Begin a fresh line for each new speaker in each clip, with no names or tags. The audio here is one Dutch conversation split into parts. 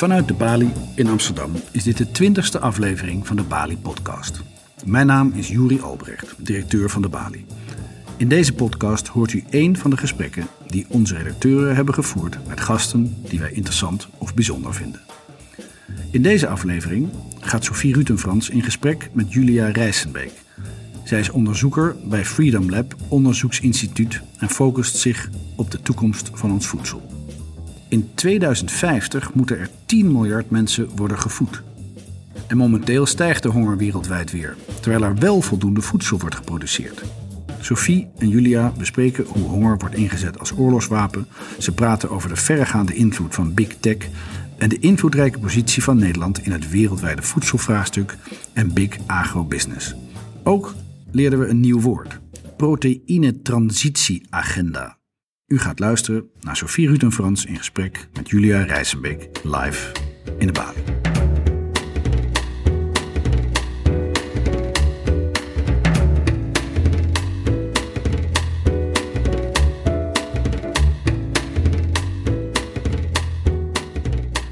Vanuit de Bali in Amsterdam is dit de twintigste aflevering van de Bali Podcast. Mijn naam is Juri Albrecht, directeur van de Bali. In deze podcast hoort u één van de gesprekken die onze redacteuren hebben gevoerd met gasten die wij interessant of bijzonder vinden. In deze aflevering gaat Sophie Rutenfrans in gesprek met Julia Rijsenbeek. Zij is onderzoeker bij Freedom Lab Onderzoeksinstituut en focust zich op de toekomst van ons voedsel. In 2050 moeten er 10 miljard mensen worden gevoed. En momenteel stijgt de honger wereldwijd weer, terwijl er wel voldoende voedsel wordt geproduceerd. Sophie en Julia bespreken hoe honger wordt ingezet als oorlogswapen. Ze praten over de verregaande invloed van big tech en de invloedrijke positie van Nederland in het wereldwijde voedselvraagstuk en big agrobusiness. Ook leerden we een nieuw woord: proteïne-transitieagenda. U gaat luisteren naar Sophie Rutenfrans in gesprek met Julia Rijsenbeek live in de Bali.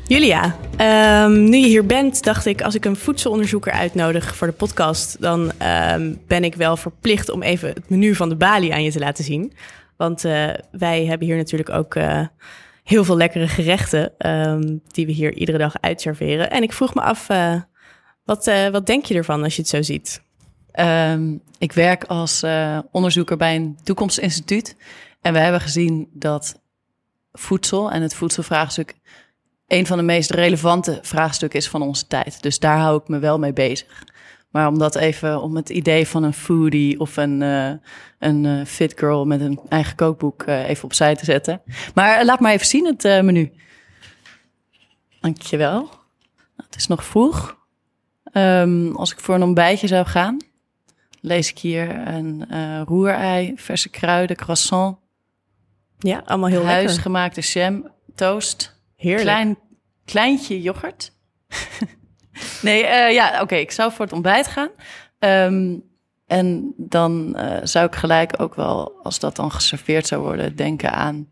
Julia, ehm, nu je hier bent, dacht ik, als ik een voedselonderzoeker uitnodig voor de podcast, dan ehm, ben ik wel verplicht om even het menu van de Bali aan je te laten zien. Want uh, wij hebben hier natuurlijk ook uh, heel veel lekkere gerechten um, die we hier iedere dag uitserveren. En ik vroeg me af, uh, wat, wat denk je ervan als je het zo ziet?
Um, ik werk als onderzoeker bij een toekomstinstituut. En we hebben gezien dat voedsel en het voedselvraagstuk een van de meest relevante vraagstukken is van onze tijd. Dus daar hou ik me wel mee bezig. Maar om dat even, om het idee van een foodie of een, uh, een uh, fit girl met een eigen kookboek uh, even opzij te zetten. Maar laat maar even zien het menu. Dankjewel. Het is nog vroeg. Um, als ik voor een ontbijtje zou gaan, lees ik hier een roerei, verse kruiden, croissant.
Ja, allemaal heel
lekker. Huisgemaakte jam, toast.
Heerlijk.
Klein, kleintje yoghurt. nee, uh, ja, oké. Okay, ik zou voor het ontbijt gaan. Um, en dan uh, zou ik gelijk ook wel, als dat dan geserveerd zou worden, denken aan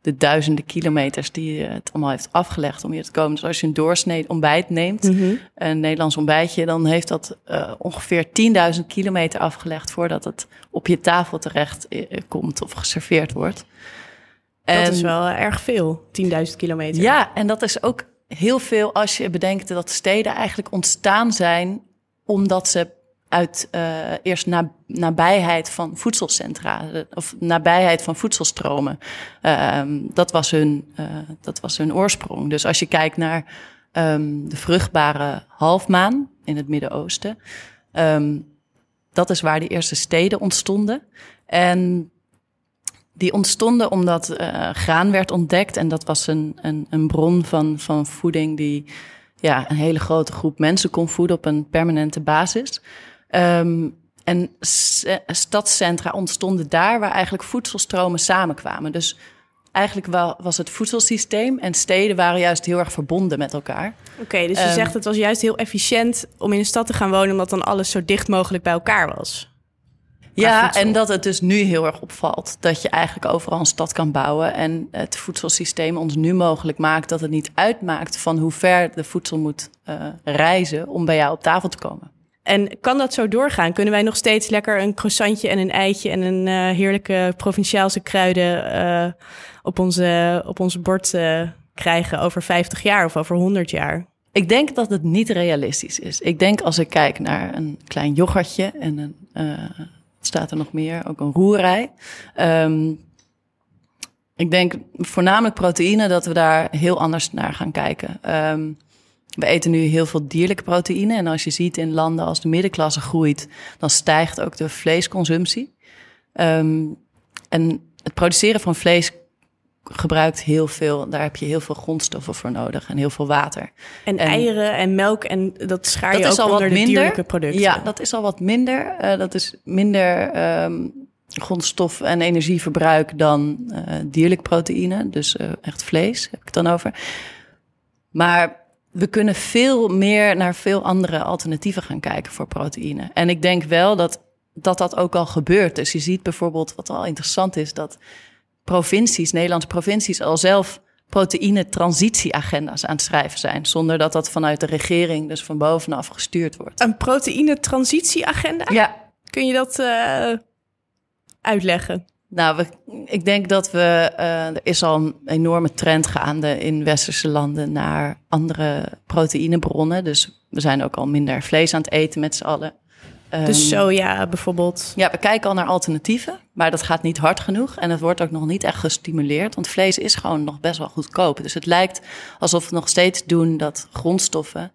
de duizenden kilometers die het allemaal heeft afgelegd om hier te komen. Dus als je een doorsnee ontbijt neemt, mm -hmm. een Nederlands ontbijtje, dan heeft dat uh, ongeveer 10.000 kilometer afgelegd voordat het op je tafel terecht komt of geserveerd wordt.
Dat is wel erg veel, 10.000 kilometer.
Ja, en dat is ook heel veel als je bedenkt dat steden eigenlijk ontstaan zijn omdat ze uit uh, eerst na, nabijheid van voedselcentra of nabijheid van voedselstromen. Uh, dat, was hun, uh, dat was hun oorsprong. Dus als je kijkt naar um, de vruchtbare halfmaan in het Midden-Oosten, um, dat is waar de eerste steden ontstonden. En die ontstonden omdat uh, graan werd ontdekt. En dat was een, een, een bron van, van voeding die ja, een hele grote groep mensen kon voeden op een permanente basis. Um, en stadscentra ontstonden daar waar eigenlijk voedselstromen samenkwamen. Dus eigenlijk was het voedselsysteem en steden waren juist heel erg verbonden met elkaar.
Oké, okay, dus je um, zegt het was juist heel efficiënt om in een stad te gaan wonen, omdat dan alles zo dicht mogelijk bij elkaar was.
Ja, en dat het dus nu heel erg opvalt. Dat je eigenlijk overal een stad kan bouwen. En het voedselsysteem ons nu mogelijk maakt dat het niet uitmaakt van hoe ver de voedsel moet uh, reizen om bij jou op tafel te komen.
En kan dat zo doorgaan? Kunnen wij nog steeds lekker een croissantje en een eitje en een uh, heerlijke provinciaalse kruiden uh, op, onze, op onze bord krijgen over 50 jaar of over 100 jaar?
Ik denk dat het niet realistisch is. Ik denk als ik kijk naar een klein yoghurtje en een staat er nog meer? Ook een roerij. Um, ik denk voornamelijk proteïne dat we daar heel anders naar gaan kijken. Um, we eten nu heel veel dierlijke proteïne. En als je ziet in landen als de middenklasse groeit, dan stijgt ook de vleesconsumptie. Um, en het produceren van vlees gebruikt heel veel. Daar heb je heel veel grondstoffen voor nodig en heel veel water.
En, en eieren en melk en dat schaar je dat ook is al onder wat de dierlijke producten.
Ja, dat is al wat minder. Uh, dat is minder um, grondstof en energieverbruik dan uh, dierlijk proteïne. Dus uh, echt vlees heb ik het dan over. Maar we kunnen veel meer naar veel andere alternatieven gaan kijken voor proteïne. En ik denk wel dat dat, dat ook al gebeurt. Dus je ziet bijvoorbeeld, wat al interessant is, dat provincies, Nederlandse provincies, al zelf proteïne-transitieagenda's aan het schrijven zijn. Zonder dat dat vanuit de regering, dus van bovenaf, gestuurd wordt.
Een proteïne-transitieagenda?
Ja.
Kun je dat uh, uitleggen?
Nou, we, ik denk dat we. Uh, er is al een enorme trend gaande in westerse landen naar andere proteïnebronnen. Dus we zijn ook al minder vlees aan het eten met z'n allen.
Dus ehm, soja bijvoorbeeld?
Ja, we kijken al naar alternatieven, maar dat gaat niet hard genoeg. En het wordt ook nog niet echt gestimuleerd, want vlees is gewoon nog best wel goedkoop. Dus het lijkt alsof we nog steeds doen dat grondstoffen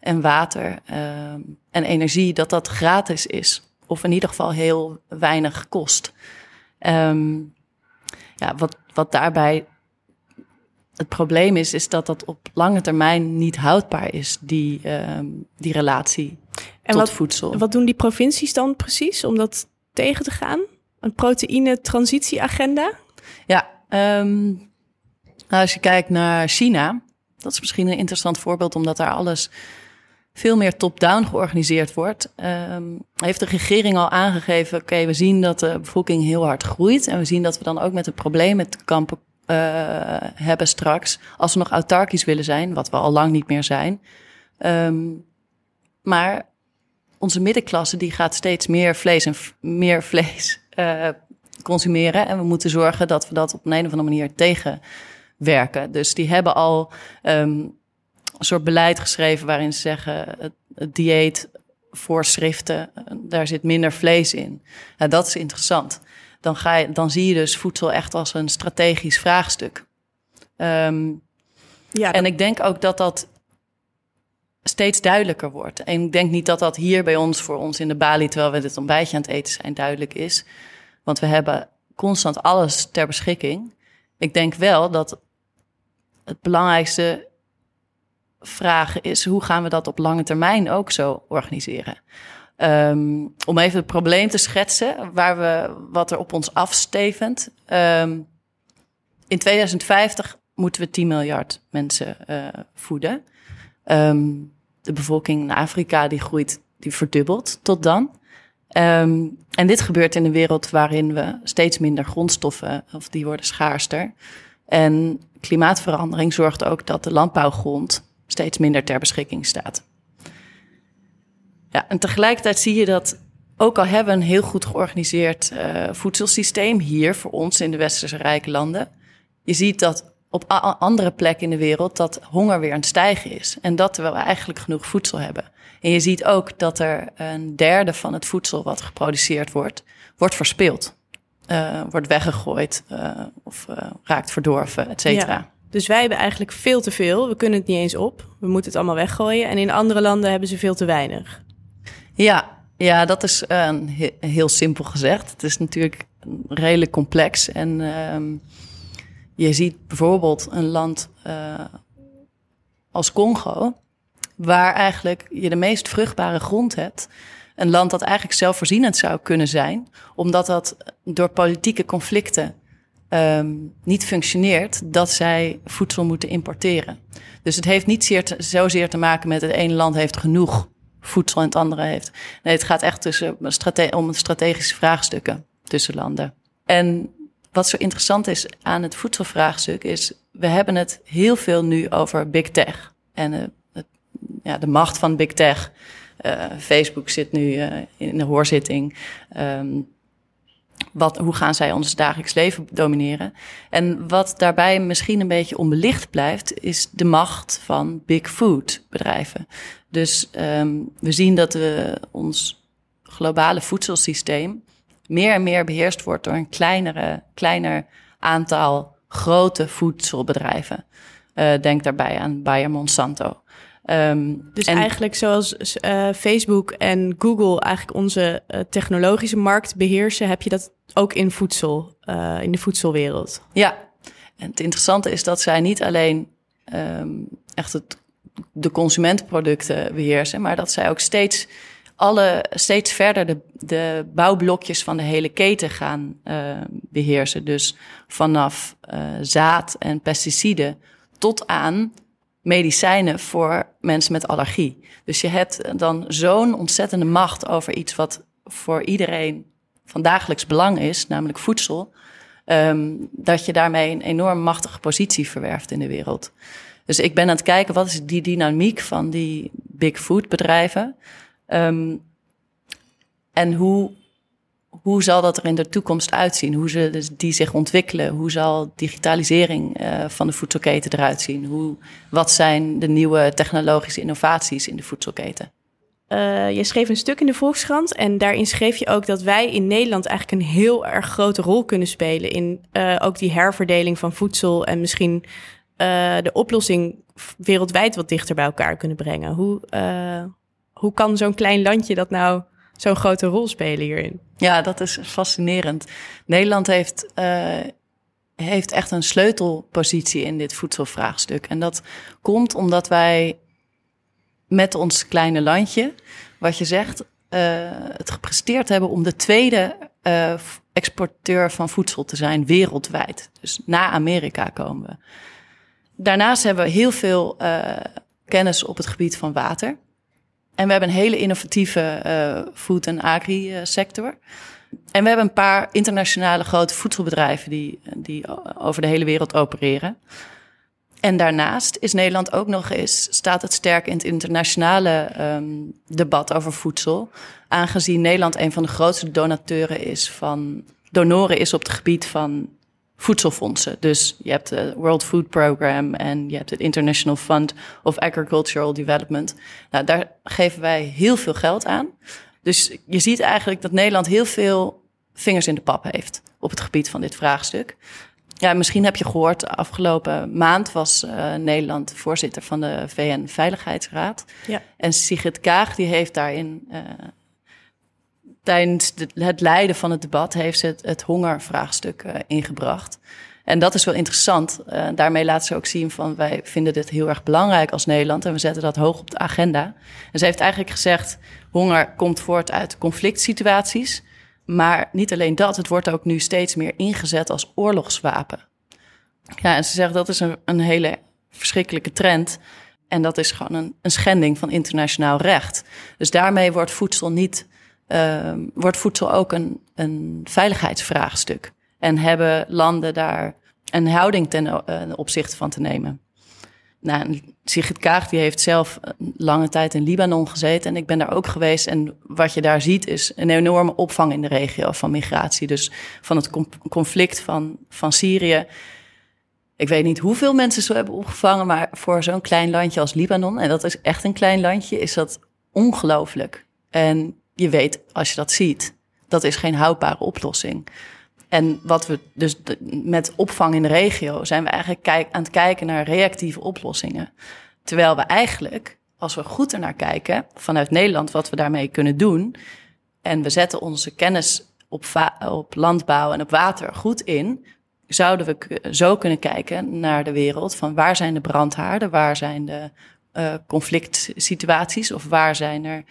en water ehm, en energie, dat dat gratis is. Of in ieder geval heel weinig kost. Ehm, ja, wat, wat daarbij het probleem is, is dat dat op lange termijn niet houdbaar is, die, die relatie en
wat,
voedsel.
Wat doen die provincies dan precies om dat tegen te gaan? Een proteïne-transitieagenda?
Ja, um, nou, als je kijkt naar China, dat is misschien een interessant voorbeeld, omdat daar alles veel meer top-down georganiseerd wordt. Um, heeft de regering al aangegeven: oké, we zien dat de bevolking heel hard groeit. En we zien dat we dan ook met een probleem met kampen uh, hebben straks. Als we nog autarkisch willen zijn, wat we al lang niet meer zijn. Um, maar onze middenklasse die gaat steeds meer vlees en meer vlees uh, consumeren. En we moeten zorgen dat we dat op een, een of andere manier tegenwerken. Dus die hebben al um, een soort beleid geschreven waarin ze zeggen: het, het dieet, voorschriften, daar zit minder vlees in. Nou, dat is interessant. Dan, ga je, dan zie je dus voedsel echt als een strategisch vraagstuk. Um, ja, en ik denk ook dat dat steeds duidelijker wordt. En ik denk niet dat dat hier bij ons, voor ons in de balie, terwijl we dit ontbijtje aan het eten zijn, duidelijk is. Want we hebben constant alles ter beschikking. Ik denk wel dat het belangrijkste vraag is: hoe gaan we dat op lange termijn ook zo organiseren? Um, om even het probleem te schetsen, waar we, wat er op ons afstevend. Um, in 2050 moeten we 10 miljard mensen uh, voeden. Um, de bevolking in Afrika die groeit, die verdubbelt tot dan. Um, en dit gebeurt in een wereld waarin we steeds minder grondstoffen, of die worden schaarster. En klimaatverandering zorgt ook dat de landbouwgrond steeds minder ter beschikking staat. Ja, en tegelijkertijd zie je dat, ook al hebben we een heel goed georganiseerd uh, voedselsysteem hier voor ons in de westerse rijke landen, je ziet dat op andere plekken in de wereld dat honger weer aan het stijgen is. En dat we eigenlijk genoeg voedsel hebben. En je ziet ook dat er een derde van het voedsel wat geproduceerd wordt, wordt verspild. Uh, wordt weggegooid uh, of uh, raakt verdorven, et cetera. Ja,
dus wij hebben eigenlijk veel te veel. We kunnen het niet eens op. We moeten het allemaal weggooien. En in andere landen hebben ze veel te weinig.
Ja, ja dat is heel simpel gezegd. Het is natuurlijk redelijk complex. En ehm, je ziet bijvoorbeeld een land uh, als Congo, waar eigenlijk je de meest vruchtbare grond hebt. Een land dat eigenlijk zelfvoorzienend zou kunnen zijn, omdat dat door politieke conflicten um, niet functioneert, dat zij voedsel moeten importeren. Dus het heeft niet zeer te, zozeer te maken met het ene land heeft genoeg voedsel en het andere heeft. Nee, het gaat echt tussen, om strategische vraagstukken tussen landen. En wat zo interessant is aan het voedselvraagstuk is, we hebben het heel veel nu over big tech en het, ja, de macht van big tech. Uh, Facebook zit nu uh, in de hoorzitting. Um, wat, hoe gaan zij ons dagelijks leven domineren? En wat daarbij misschien een beetje onbelicht blijft, is de macht van big food bedrijven. Dus um, we zien dat we ons globale voedselsysteem meer en meer beheerst wordt door een kleinere, kleiner aantal grote voedselbedrijven. Uh, denk daarbij aan Bayer Monsanto.
Um, dus eigenlijk zoals uh, Facebook en Google eigenlijk onze uh, technologische markt beheersen, heb je dat ook in voedsel, in de voedselwereld.
Ja, en het interessante is dat zij niet alleen um, echt het, de consumentenproducten beheersen, maar dat zij ook steeds alle steeds verder de, de bouwblokjes van de hele keten gaan uh, beheersen. Dus vanaf uh, zaad en pesticiden tot aan medicijnen voor mensen met allergie. Dus je hebt dan zo'n ontzettende macht over iets wat voor iedereen van dagelijks belang is, namelijk voedsel. ehm, dat je daarmee een enorm machtige positie verwerft in de wereld. Dus ik ben aan het kijken, wat is die dynamiek van die big food bedrijven? Ehm, en hoe, hoe zal dat er in de toekomst uitzien? Hoe zullen die zich ontwikkelen? Hoe zal digitalisering uh, van de voedselketen eruit zien? Hoe, wat zijn de nieuwe technologische innovaties in de voedselketen?
Uh, je schreef een stuk in de Volkskrant en daarin schreef je ook dat wij in Nederland eigenlijk een heel erg grote rol kunnen spelen in uh, ook die herverdeling van voedsel en misschien de oplossing wereldwijd wat dichter bij elkaar kunnen brengen. Hoe, hoe kan zo'n klein landje dat nou zo'n grote rol spelen hierin?
Ja, dat is fascinerend. Nederland heeft, heeft echt een sleutelpositie in dit voedselvraagstuk. En dat komt omdat wij met ons kleine landje, wat je zegt, uh, het gepresteerd hebben om de tweede uh, exporteur van voedsel te zijn wereldwijd. Dus na Amerika komen we. Daarnaast hebben we heel veel kennis op het gebied van water. En we hebben een hele innovatieve food- en agri-sector. En we hebben een paar internationale grote voedselbedrijven die, die over de hele wereld opereren. En daarnaast is Nederland ook nog eens, staat het sterk in het internationale um, debat over voedsel. Aangezien Nederland een van de grootste donateuren is van, donoren is op het gebied van voedselfondsen. Dus je hebt het World Food Program en je hebt het International Fund of Agricultural Development. Nou, daar geven wij heel veel geld aan. Dus je ziet eigenlijk dat Nederland heel veel vingers in de pap heeft op het gebied van dit vraagstuk. Ja, misschien heb je gehoord, afgelopen maand was uh, Nederland voorzitter van de VN-veiligheidsraad. Ja. En Sigrid Kaag, die heeft daarin, uh, tijdens de, het leiden van het debat, heeft ze het, hongervraagstuk uh, ingebracht. En dat is wel interessant. daarmee laat ze ook zien van wij vinden dit heel erg belangrijk als Nederland en we zetten dat hoog op de agenda. En ze heeft eigenlijk gezegd, honger komt voort uit conflict situaties. Maar niet alleen dat, het wordt ook nu steeds meer ingezet als oorlogswapen. Ja, en ze zeggen dat is een, een hele verschrikkelijke trend. En dat is gewoon een, een schending van internationaal recht. Dus daarmee wordt voedsel niet, uh, wordt voedsel ook een, een veiligheidsvraagstuk. En hebben landen daar een houding ten uh, opzichte van te nemen. Nou, Sigrid Kaag die heeft zelf lange tijd in Libanon gezeten en ik ben daar ook geweest. En wat je daar ziet is een enorme opvang in de regio van migratie. Dus van het conflict van, van Syrië. Ik weet niet hoeveel mensen ze hebben opgevangen, maar voor zo'n klein landje als Libanon, en dat is echt een klein landje, is dat ongelooflijk. En je weet, als je dat ziet, dat is geen houdbare oplossing. En wat we dus met opvang in de regio zijn we eigenlijk kijk, aan het kijken naar reactieve oplossingen. Terwijl we eigenlijk, als we goed ernaar kijken, vanuit Nederland wat we daarmee kunnen doen. En we zetten onze kennis op, op landbouw en op water goed in. Zouden we zo kunnen kijken naar de wereld van waar zijn de brandhaarden, waar zijn de uh, conflict situaties of waar zijn er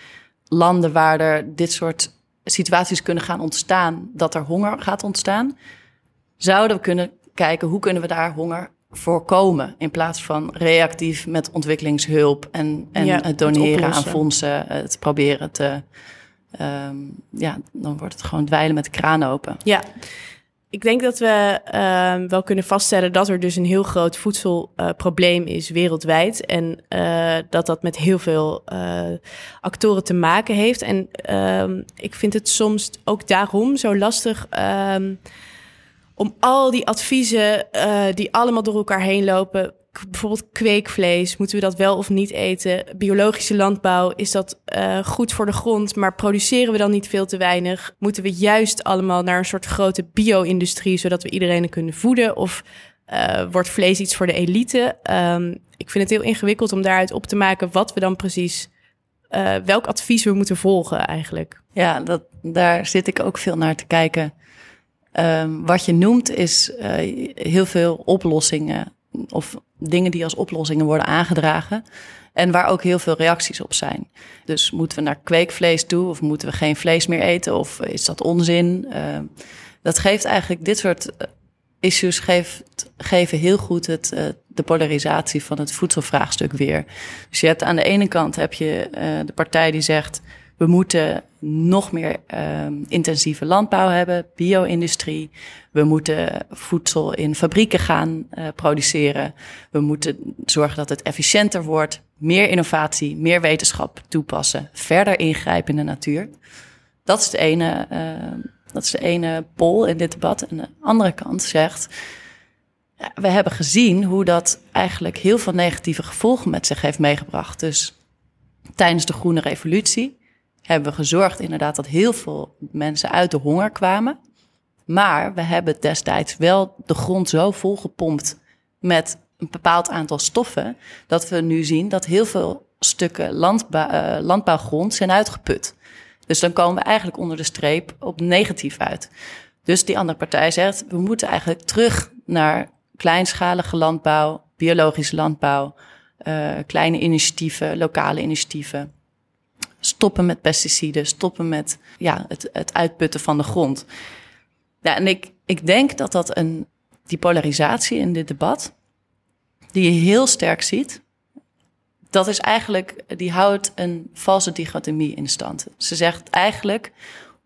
landen waar er dit soort situaties kunnen gaan ontstaan dat er honger gaat ontstaan, zouden we kunnen kijken hoe kunnen we daar honger voorkomen in plaats van reactief met ontwikkelingshulp en, en het doneren aan fondsen, het proberen te, um, ja, dan wordt het gewoon dweilen met de kraan open.
Ja, ik denk dat we uh, wel kunnen vaststellen dat er dus een heel groot voedselprobleem is wereldwijd. En uh, dat dat met heel veel uh, actoren te maken heeft. En ehm, ik vind het soms ook daarom zo lastig ehm, om al die adviezen die allemaal door elkaar heen lopen bijvoorbeeld kweekvlees, moeten we dat wel of niet eten? Biologische landbouw, is dat uh, goed voor de grond, maar produceren we dan niet veel te weinig? Moeten we juist allemaal naar een soort grote bio-industrie, zodat we iedereen kunnen voeden? Of uh, wordt vlees iets voor de elite? Um, ik vind het heel ingewikkeld om daaruit op te maken wat we dan precies, uh, welk advies we moeten volgen eigenlijk.
Ja, dat, daar zit ik ook veel naar te kijken. Um, wat je noemt is heel veel oplossingen of dingen die als oplossingen worden aangedragen. En waar ook heel veel reacties op zijn. Dus moeten we naar kweekvlees toe of moeten we geen vlees meer eten of is dat onzin? Uh, dat geeft eigenlijk dit soort eh, issues geeft, geven heel goed het, uh, de polarisatie van het voedselvraagstuk weer. Dus je hebt aan de ene kant heb je de partij die zegt We moeten nog meer uh, intensieve landbouw hebben, bio-industrie. We moeten voedsel in fabrieken gaan uh, produceren. We moeten zorgen dat het efficiënter wordt. Meer innovatie, meer wetenschap toepassen. Verder ingrijpen in de natuur. Dat is de ene, uh, dat is de ene pol in dit debat. En de andere kant zegt, we hebben gezien hoe dat eigenlijk heel veel negatieve gevolgen met zich heeft meegebracht. Dus tijdens de groene revolutie hebben we gezorgd inderdaad dat heel veel mensen uit de honger kwamen. Maar we hebben destijds wel de grond zo volgepompt met een bepaald aantal stoffen, dat we nu zien dat heel veel stukken uh, landbouwgrond zijn uitgeput. Dus dan komen we eigenlijk onder de streep op negatief uit. Dus die andere partij zegt, we moeten eigenlijk terug naar kleinschalige landbouw, biologische landbouw, uh, kleine initiatieven, lokale initiatieven. Stoppen met pesticiden, stoppen met ja, het, het uitputten van de grond. Ja, en ik, ik denk dat dat een, die polarisatie in dit debat, die je heel sterk ziet, dat is eigenlijk, die houdt een valse dichotomie in stand. Ze zegt eigenlijk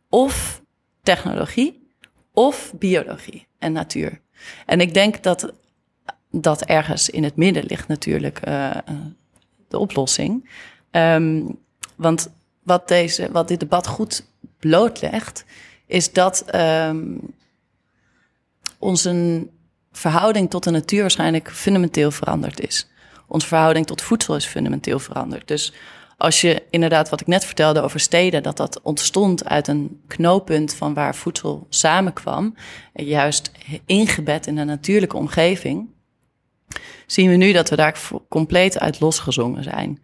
of technologie of biologie en natuur. En ik denk dat dat ergens in het midden ligt natuurlijk uh, de oplossing. Um, want wat, deze, wat dit debat goed blootlegt, is dat um, onze verhouding tot de natuur waarschijnlijk fundamenteel veranderd is. Onze verhouding tot voedsel is fundamenteel veranderd. Dus als je inderdaad, wat ik net vertelde over steden, dat dat ontstond uit een knooppunt van waar voedsel samenkwam, juist ingebed in een natuurlijke omgeving, zien we nu dat we daar compleet uit losgezongen zijn.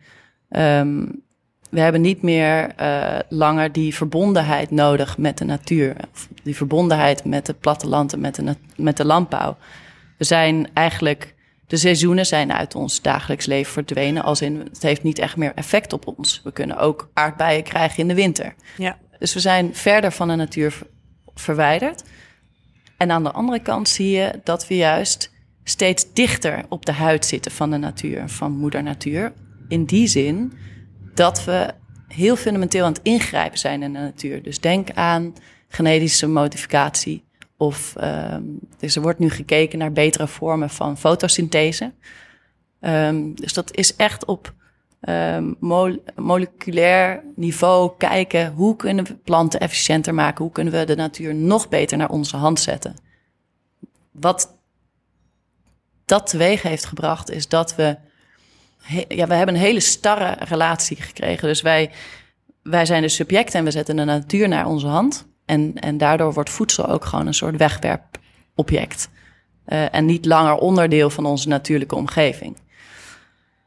Um, we hebben niet meer uh, langer die verbondenheid nodig met de natuur. Die verbondenheid met het platteland en met de, met de landbouw. We zijn eigenlijk, de seizoenen zijn uit ons dagelijks leven verdwenen. Als in, het heeft niet echt meer effect op ons. We kunnen ook aardbeien krijgen in de winter. Ja. Dus we zijn verder van de natuur verwijderd. En aan de andere kant zie je dat we juist steeds dichter op de huid zitten van de natuur, van moeder natuur. In die zin dat we heel fundamenteel aan het ingrijpen zijn in de natuur. Dus denk aan genetische modificatie. Of um, dus er wordt nu gekeken naar betere vormen van fotosynthese. Um, dus dat is echt op mol moleculair niveau kijken hoe kunnen we planten efficiënter maken, hoe kunnen we de natuur nog beter naar onze hand zetten. Wat dat teweeg heeft gebracht is dat we ja, we hebben een hele starre relatie gekregen. Dus wij, wij zijn de subject en we zetten de natuur naar onze hand. En, en daardoor wordt voedsel ook gewoon een soort wegwerpobject. Uh, en niet langer onderdeel van onze natuurlijke omgeving.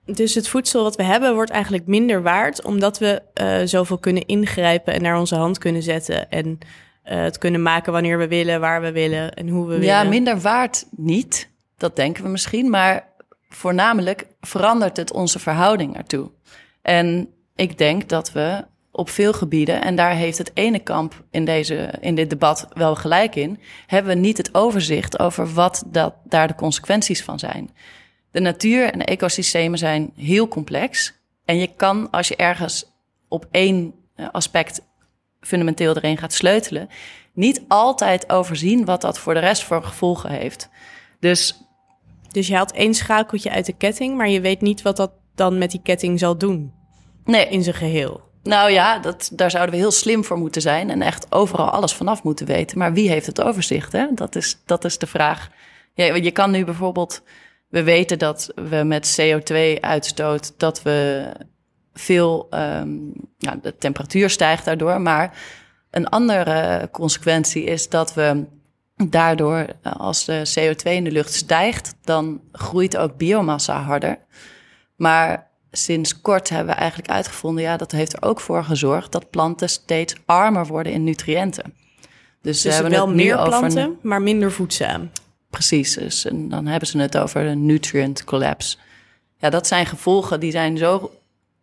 Dus het voedsel wat we hebben wordt eigenlijk minder waard, omdat we uh, zoveel kunnen ingrijpen en naar onze hand kunnen zetten. En uh, het kunnen maken wanneer we willen, waar we willen en hoe we willen.
Ja, minder waard niet. Dat denken we misschien. Maar voornamelijk verandert het onze verhouding ertoe. En ik denk dat we op veel gebieden, en daar heeft het ene kamp in, deze, in dit debat wel gelijk in, hebben we niet het overzicht over wat dat, daar de consequenties van zijn. De natuur en de ecosystemen zijn heel complex. En je kan, als je ergens op één eh, aspect fundamenteel erin gaat sleutelen, niet altijd overzien wat dat voor de rest voor gevolgen heeft. Dus
dus je haalt één schakeltje uit de ketting, maar je weet niet wat dat dan met die ketting zal doen. Nee. In zijn geheel.
Nou ja, dat, daar zouden we heel slim voor moeten zijn en echt overal alles vanaf moeten weten. Maar wie heeft het overzicht? Hè? Dat, is, dat is de vraag. Ja, je kan nu bijvoorbeeld, we weten dat we met CO2-uitstoot, dat we veel, um, nou, de temperatuur stijgt daardoor. Maar een andere consequentie is dat we Daardoor, eh, als de CO2 in de lucht stijgt, dan groeit ook biomassa harder. Maar sinds kort hebben we eigenlijk uitgevonden, ja, dat heeft er ook voor gezorgd dat planten steeds armer worden in nutriënten.
Dus, dus we hebben wel meer planten, maar minder voedzaam.
Precies, dus en dan hebben ze het over de nutrient collapse. Ja, dat zijn gevolgen die zijn zo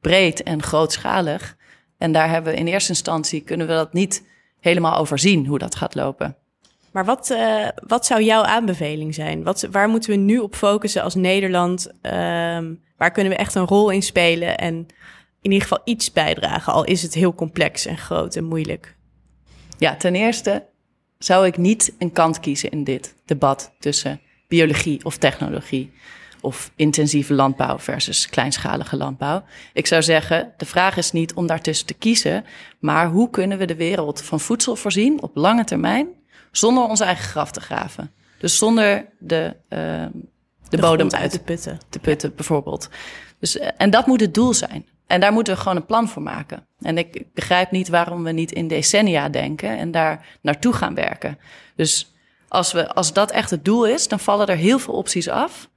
breed en grootschalig. En daar hebben we in eerste instantie kunnen we dat niet helemaal overzien hoe dat gaat lopen.
Maar wat, uh, wat zou jouw aanbeveling zijn? Wat, waar moeten we nu op focussen als Nederland? Um, waar kunnen we echt een rol in spelen? En in ieder geval iets bijdragen, al is het heel complex en groot en moeilijk?
Ja, ten eerste zou ik niet een kant kiezen in dit debat tussen biologie of technologie of intensieve landbouw versus kleinschalige landbouw. Ik zou zeggen, de vraag is niet om daartussen te kiezen, maar hoe kunnen we de wereld van voedsel voorzien op lange termijn zonder onze eigen graf te graven? Dus zonder de, uh, de, bodem uit te putten, te putten bijvoorbeeld. Dus, eh, en dat moet het doel zijn. En daar moeten we gewoon een plan voor maken. En ik begrijp niet waarom we niet in decennia denken en daar naartoe gaan werken. Dus als, we, als dat echt het doel is, dan vallen er heel veel opties af.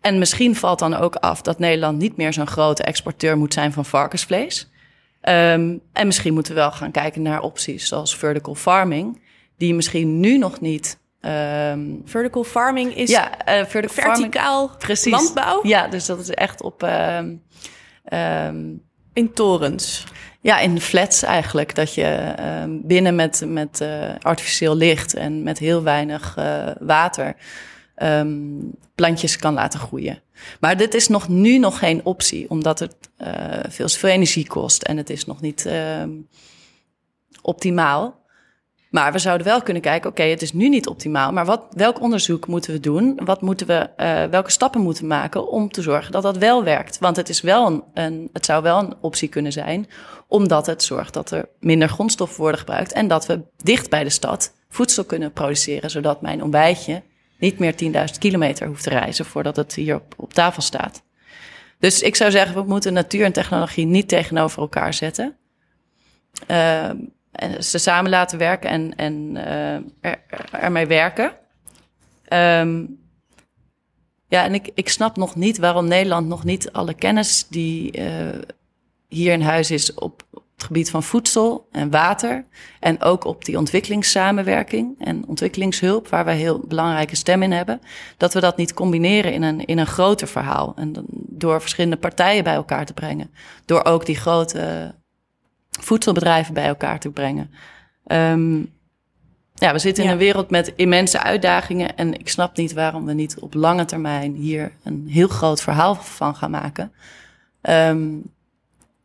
En misschien valt dan ook af dat Nederland niet meer zo'n grote exporteur moet zijn van varkensvlees. Um, en misschien moeten we wel gaan kijken naar opties zoals vertical farming, die misschien nu nog niet.
Um, vertical farming is
ja, uh, vertical
verticaal
farming,
landbouw.
Ja, dus dat is echt op. Um,
in torens.
Ja, in flats eigenlijk. Dat je binnen met, met uh, artificieel licht en met heel weinig uh, water um, plantjes kan laten groeien. Maar dit is nog nu nog geen optie, omdat het uh, veel veel energie kost en het is nog niet uh, optimaal. Maar we zouden wel kunnen kijken, oké, het is nu niet optimaal, maar wat, welk onderzoek moeten we doen? Wat moeten we, uh, welke stappen moeten we maken om te zorgen dat dat wel werkt? Want het, is wel een, een, het zou wel een optie kunnen zijn, omdat het zorgt dat er minder grondstoffen worden gebruikt en dat we dicht bij de stad voedsel kunnen produceren, zodat mijn ontbijtje niet meer 10.000 kilometer hoeft te reizen voordat het hier op, tafel staat. Dus ik zou zeggen, we moeten natuur en technologie niet tegenover elkaar zetten. Uh, en ze samen laten werken en, en er, ermee werken. Um, ja, en ik, ik snap nog niet waarom Nederland nog niet alle kennis die uh, hier in huis is op, het gebied van voedsel en water. En ook op die ontwikkelingssamenwerking en ontwikkelingshulp, waar wij heel belangrijke stem in hebben. Dat we dat niet combineren in een, in een groter verhaal. En door verschillende partijen bij elkaar te brengen. Door ook die grote voedselbedrijven bij elkaar te brengen. Um, ja, we zitten in een wereld met immense uitdagingen. En ik snap niet waarom we niet op lange termijn hier een heel groot verhaal van gaan maken. Um,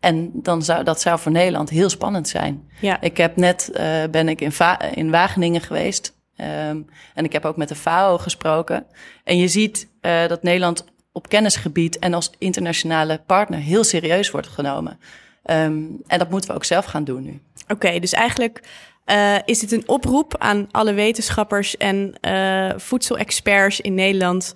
en dan zou, dat zou voor Nederland heel spannend zijn. Ja. Ik heb net, uh, ben ik in, in Wageningen geweest. Um, en ik heb ook met de FAO gesproken. En je ziet uh, dat Nederland op kennisgebied en als internationale partner heel serieus wordt genomen. Um, en dat moeten we ook zelf gaan doen nu.
Oké, okay, dus eigenlijk uh, is dit een oproep aan alle wetenschappers en voedselexperts in Nederland.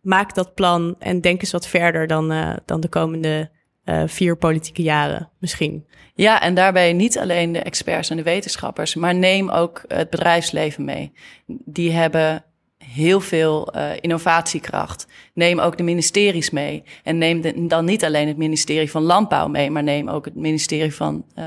Maak dat plan en denk eens wat verder dan, dan de komende uh, vier politieke jaren misschien.
Ja, en daarbij niet alleen de experts en de wetenschappers, maar neem ook het bedrijfsleven mee. Die hebben heel veel uh, innovatiekracht. Neem ook de ministeries mee. En neem dan niet alleen het ministerie van Landbouw mee, maar neem ook het ministerie van uh,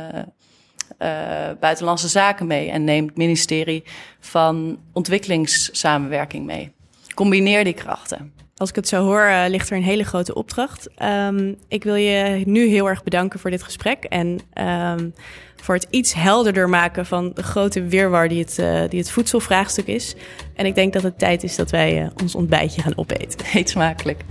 Buitenlandse Zaken mee. En neem het ministerie van Ontwikkelingssamenwerking mee. Combineer die krachten.
Als ik het zo hoor, uh, ligt er een hele grote opdracht. Um, ik wil je nu heel erg bedanken voor dit gesprek en um, voor het iets helderder maken van de grote weerwar die het, uh, die het voedselvraagstuk is. En ik denk dat het tijd is dat wij uh, ons ontbijtje gaan opeten.
Eet smakelijk.